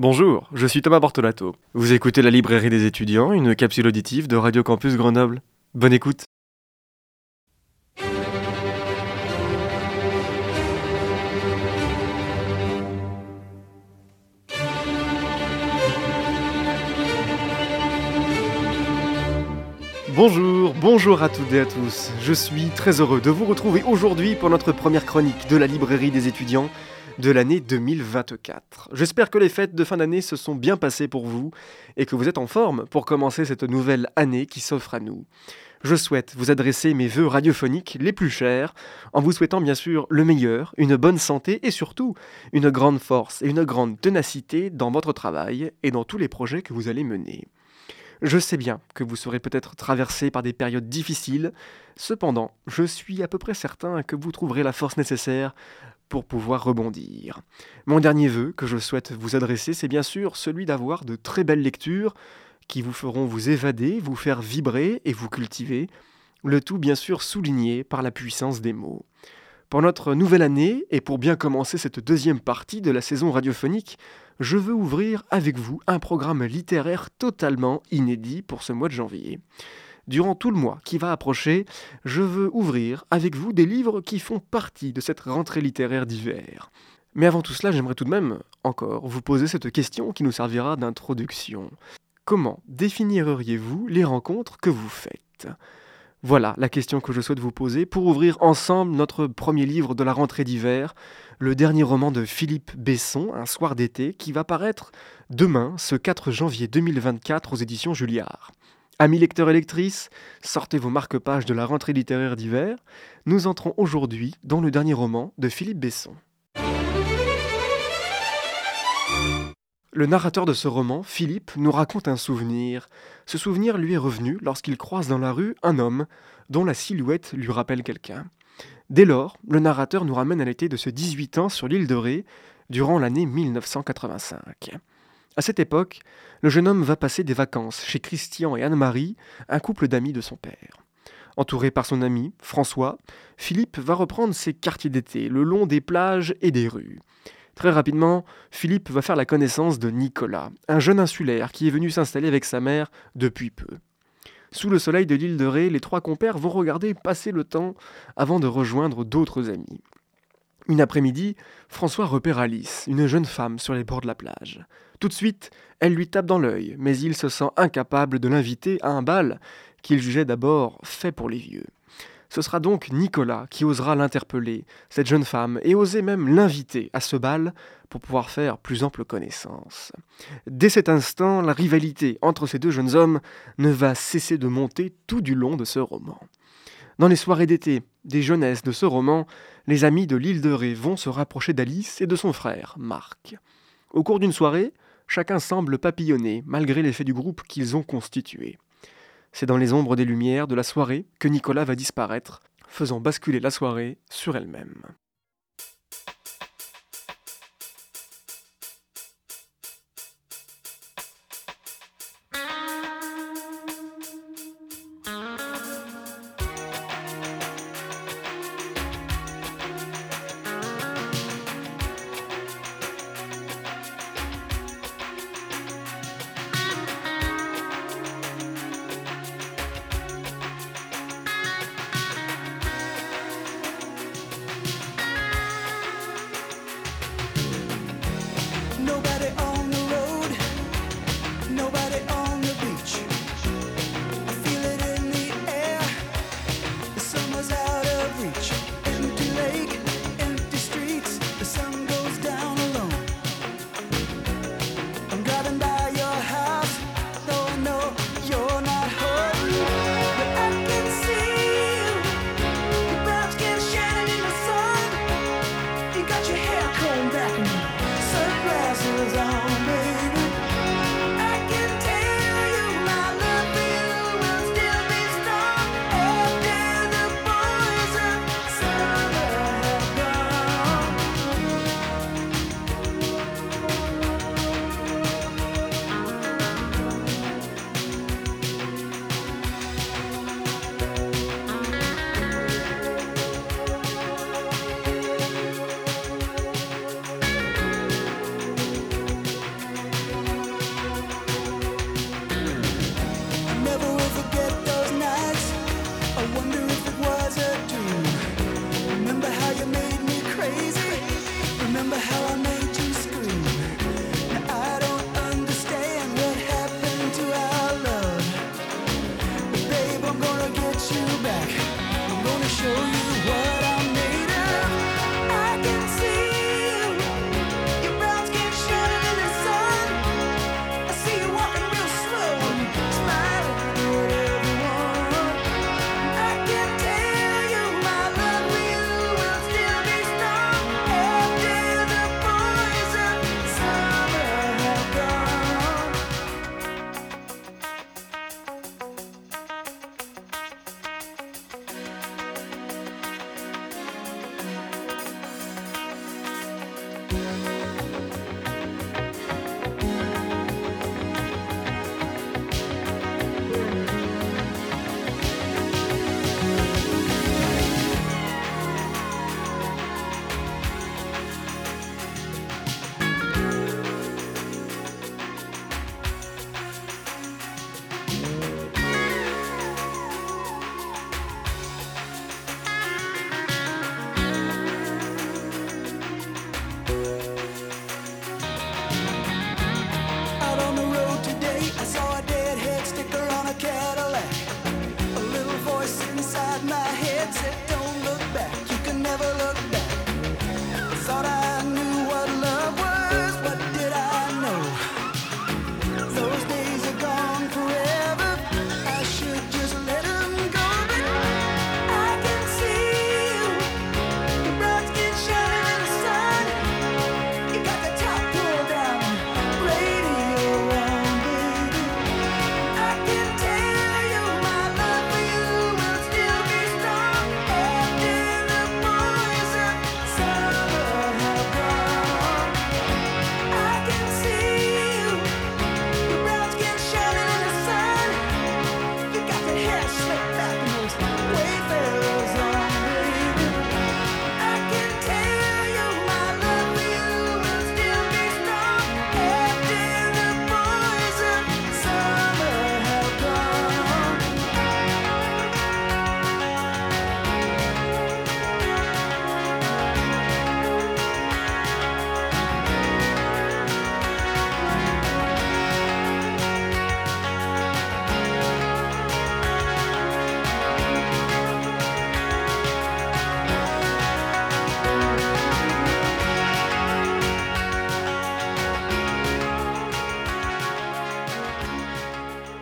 Bonjour, je suis Thomas Bortolato. Vous écoutez la librairie des étudiants, une capsule auditive de Radio Campus Grenoble. Bonne écoute. Bonjour, bonjour à toutes et à tous. Je suis très heureux de vous retrouver aujourd'hui pour notre première chronique de la librairie des étudiants de l'année 2024. J'espère que les fêtes de fin d'année se sont bien passées pour vous et que vous êtes en forme pour commencer cette nouvelle année qui s'offre à nous. Je souhaite vous adresser mes vœux radiophoniques les plus chers, en vous souhaitant bien sûr le meilleur, une bonne santé et surtout une grande force et une grande ténacité dans votre travail et dans tous les projets que vous allez mener. Je sais bien que vous serez peut-être traversé par des périodes difficiles, cependant, je suis à peu près certain que vous trouverez la force nécessaire pour pouvoir rebondir. Mon dernier vœu que je souhaite vous adresser, c'est bien sûr celui d'avoir de très belles lectures qui vous feront vous évader, vous faire vibrer et vous cultiver, le tout bien sûr souligné par la puissance des mots. Pour notre nouvelle année et pour bien commencer cette deuxième partie de la saison radiophonique, je veux ouvrir avec vous un programme littéraire totalement inédit pour ce mois de janvier. Durant tout le mois qui va approcher, je veux ouvrir avec vous des livres qui font partie de cette rentrée littéraire d'hiver. Mais avant tout cela, j'aimerais tout de même encore vous poser cette question qui nous servira d'introduction. Comment définiriez-vous les rencontres que vous faites? Voilà la question que je souhaite vous poser pour ouvrir ensemble notre premier livre de la rentrée d'hiver, le dernier roman de Philippe Besson, Un soir d'été, qui va paraître demain, ce 4 janvier 2024 aux éditions Julliard. Amis lecteurs et lectrices, sortez vos marque-pages de la rentrée littéraire d'hiver. Nous entrons aujourd'hui dans le dernier roman de Philippe Besson. Le narrateur de ce roman, Philippe, nous raconte un souvenir. Ce souvenir lui est revenu lorsqu'il croise dans la rue un homme dont la silhouette lui rappelle quelqu'un. Dès lors, le narrateur nous ramène à l'été de ses 18 ans sur l'île de Ré, durant l'année 1985. À cette époque, le jeune homme va passer des vacances chez Christian et Anne-Marie, un couple d'amis de son père. Entouré par son ami, François, Philippe va reprendre ses quartiers d'été le long des plages et des rues. Très rapidement, Philippe va faire la connaissance de Nicolas, un jeune insulaire qui est venu s'installer avec sa mère depuis peu. Sous le soleil de l'île de Ré, les trois compères vont regarder passer le temps avant de rejoindre d'autres amis. Une après-midi, François repère Alice, une jeune femme sur les bords de la plage. Tout de suite, elle lui tape dans l'œil, mais il se sent incapable de l'inviter à un bal qu'il jugeait d'abord fait pour les vieux. Ce sera donc Nicolas qui osera l'interpeller, cette jeune femme, et oser même l'inviter à ce bal pour pouvoir faire plus ample connaissance. Dès cet instant, la rivalité entre ces deux jeunes hommes ne va cesser de monter tout du long de ce roman. Dans les soirées d'été des jeunesses de ce roman, les amis de l'île de Ré vont se rapprocher d'Alice et de son frère, Marc. Au cours d'une soirée, chacun semble papillonner, malgré l'effet du groupe qu'ils ont constitué. C'est dans les ombres des lumières de la soirée que Nicolas va disparaître, faisant basculer la soirée sur elle-même.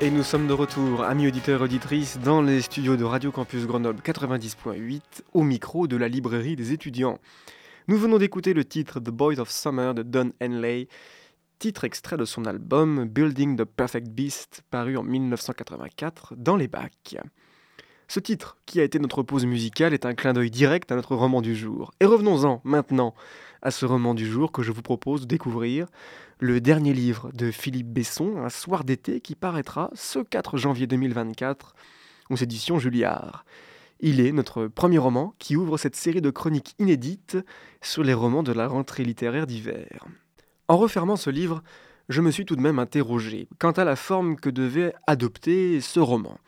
Et nous sommes de retour, amis auditeurs et auditrices, dans les studios de Radio Campus Grenoble 90.8, au micro de la librairie des étudiants. Nous venons d'écouter le titre The Boys of Summer de Don Henley, titre extrait de son album Building the Perfect Beast, paru en 1984 dans les bacs. Ce titre, qui a été notre pause musicale, est un clin d'œil direct à notre roman du jour. Et revenons-en maintenant à ce roman du jour que je vous propose de découvrir, le dernier livre de Philippe Besson, Un soir d'été, qui paraîtra ce 4 janvier 2024 aux éditions Julliard. Il est notre premier roman qui ouvre cette série de chroniques inédites sur les romans de la rentrée littéraire d'hiver. En refermant ce livre, je me suis tout de même interrogé quant à la forme que devait adopter ce roman.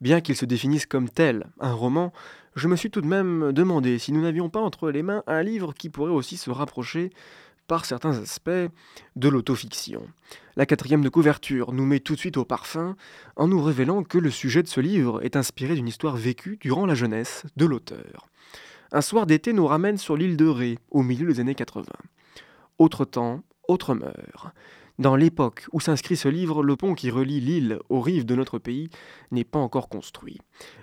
Bien qu'il se définisse comme tel, un roman, je me suis tout de même demandé si nous n'avions pas entre les mains un livre qui pourrait aussi se rapprocher par certains aspects de l'autofiction. La quatrième de couverture nous met tout de suite au parfum en nous révélant que le sujet de ce livre est inspiré d'une histoire vécue durant la jeunesse de l'auteur. Un soir d'été nous ramène sur l'île de Ré, au milieu des années 80. Autre temps, autre mœurs. Dans l'époque où s'inscrit ce livre, le pont qui relie l'île aux rives de notre pays n'est pas encore construit.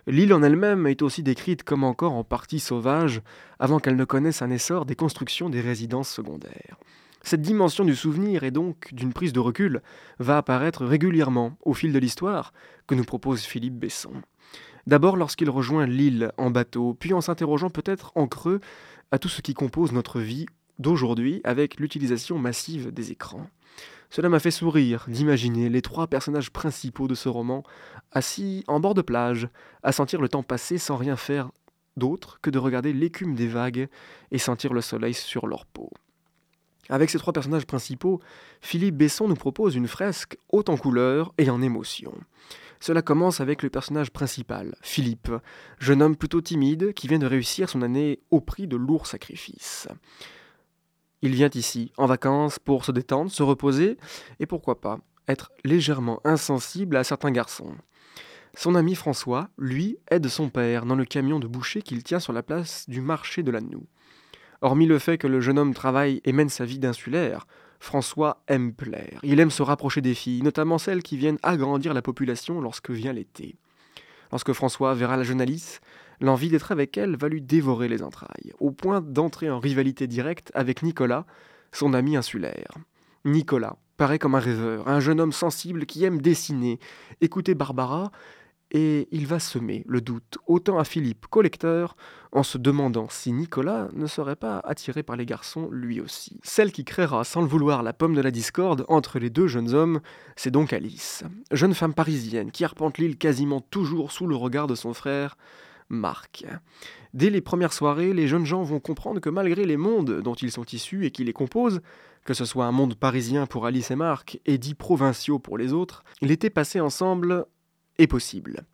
L'île en elle-même est aussi décrite comme encore en partie sauvage, avant qu'elle ne connaisse un essor des constructions des résidences secondaires. Cette dimension du souvenir et donc d'une prise de recul va apparaître régulièrement au fil de l'histoire que nous propose Philippe Besson. D'abord lorsqu'il rejoint l'île en bateau, puis en s'interrogeant peut-être en creux à tout ce qui compose notre vie d'aujourd'hui avec l'utilisation massive des écrans. Cela m'a fait sourire d'imaginer les trois personnages principaux de ce roman assis en bord de plage, à sentir le temps passer sans rien faire d'autre que de regarder l'écume des vagues et sentir le soleil sur leur peau. Avec ces trois personnages principaux, Philippe Besson nous propose une fresque haute en couleurs et en émotions. Cela commence avec le personnage principal, Philippe, jeune homme plutôt timide qui vient de réussir son année au prix de lourds sacrifices. Il vient ici, en vacances, pour se détendre, se reposer, et pourquoi pas, être légèrement insensible à certains garçons. Son ami François, lui, aide son père dans le camion de boucher qu'il tient sur la place du marché de la Noue. Hormis le fait que le jeune homme travaille et mène sa vie d'insulaire, François aime plaire. Il aime se rapprocher des filles, notamment celles qui viennent agrandir la population lorsque vient l'été. Lorsque François verra la jeune Alice, L'envie d'être avec elle va lui dévorer les entrailles, au point d'entrer en rivalité directe avec Nicolas, son ami insulaire. Nicolas paraît comme un rêveur, un jeune homme sensible qui aime dessiner, écouter Barbara, et il va semer le doute autant à Philippe collecteur en se demandant si Nicolas ne serait pas attiré par les garçons lui aussi. Celle qui créera sans le vouloir la pomme de la discorde entre les deux jeunes hommes, c'est donc Alice, jeune femme parisienne qui arpente l'île quasiment toujours sous le regard de son frère, Dès les premières soirées, les jeunes gens vont comprendre que malgré les mondes dont ils sont issus et qui les composent, que ce soit un monde parisien pour Alice et Marc et dix provinciaux pour les autres, l'été passé ensemble est possible.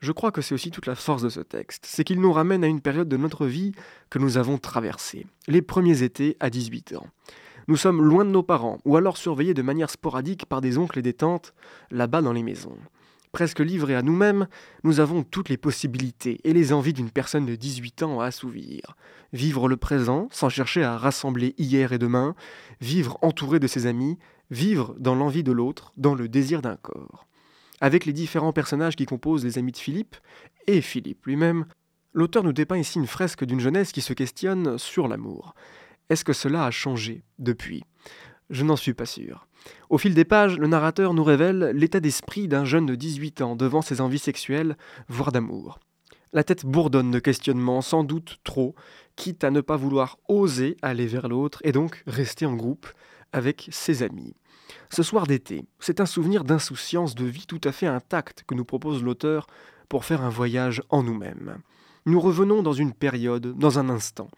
Je crois que c'est aussi toute la force de ce texte, c'est qu'il nous ramène à une période de notre vie que nous avons traversée, les premiers étés à 18 ans. Nous sommes loin de nos parents, ou alors surveillés de manière sporadique par des oncles et des tantes, là-bas dans les maisons. Presque livrés à nous-mêmes, nous avons toutes les possibilités et les envies d'une personne de 18 ans à assouvir. Vivre le présent sans chercher à rassembler hier et demain, vivre entouré de ses amis, vivre dans l'envie de l'autre, dans le désir d'un corps. Avec les différents personnages qui composent les amis de Philippe, et Philippe lui-même, l'auteur nous dépeint ici une fresque d'une jeunesse qui se questionne sur l'amour. Est-ce que cela a changé depuis? Je n'en suis pas sûr. Au fil des pages, le narrateur nous révèle l'état d'esprit d'un jeune de 18 ans devant ses envies sexuelles, voire d'amour. La tête bourdonne de questionnements, sans doute trop, quitte à ne pas vouloir oser aller vers l'autre et donc rester en groupe avec ses amis. Ce soir d'été, c'est un souvenir d'insouciance de vie tout à fait intact que nous propose l'auteur pour faire un voyage en nous-mêmes. Nous revenons dans une période, dans un instant.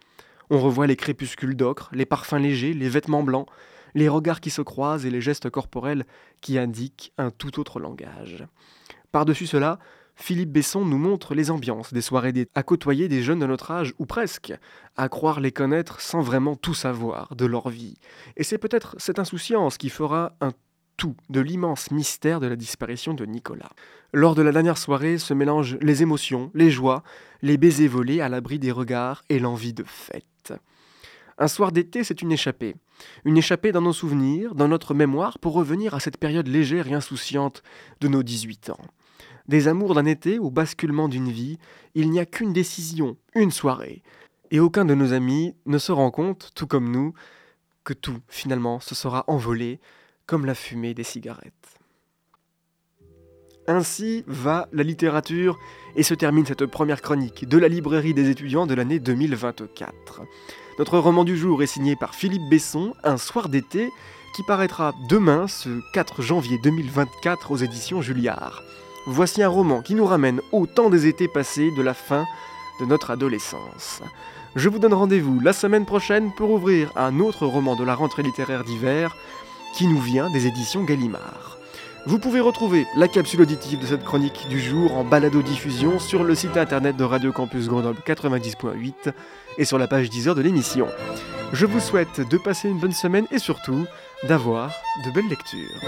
On revoit les crépuscules d'ocre, les parfums légers, les vêtements blancs, les regards qui se croisent et les gestes corporels qui indiquent un tout autre langage. Par-dessus cela, Philippe Besson nous montre les ambiances des soirées à côtoyer des jeunes de notre âge, ou presque, à croire les connaître sans vraiment tout savoir de leur vie. Et c'est peut-être cette insouciance qui fera un tout de l'immense mystère de la disparition de Nicolas. Lors de la dernière soirée se mélangent les émotions, les joies, les baisers volés à l'abri des regards et l'envie de fête. Un soir d'été, c'est une échappée. Une échappée dans nos souvenirs, dans notre mémoire, pour revenir à cette période légère et insouciante de nos 18 ans. Des amours d'un été au basculement d'une vie, il n'y a qu'une décision, une soirée. Et aucun de nos amis ne se rend compte, tout comme nous, que tout, finalement, se sera envolé comme la fumée des cigarettes. Ainsi va la littérature et se termine cette première chronique de la librairie des étudiants de l'année 2024. Notre roman du jour est signé par Philippe Besson, Un soir d'été, qui paraîtra demain, ce 4 janvier 2024, aux éditions Julliard. Voici un roman qui nous ramène au temps des étés passés de la fin de notre adolescence. Je vous donne rendez-vous la semaine prochaine pour ouvrir un autre roman de la rentrée littéraire d'hiver qui nous vient des éditions Gallimard. Vous pouvez retrouver la capsule auditive de cette chronique du jour en balado-diffusion sur le site internet de Radio Campus Grenoble 90.8 et sur la page 10 heures de l'émission. Je vous souhaite de passer une bonne semaine et surtout d'avoir de belles lectures.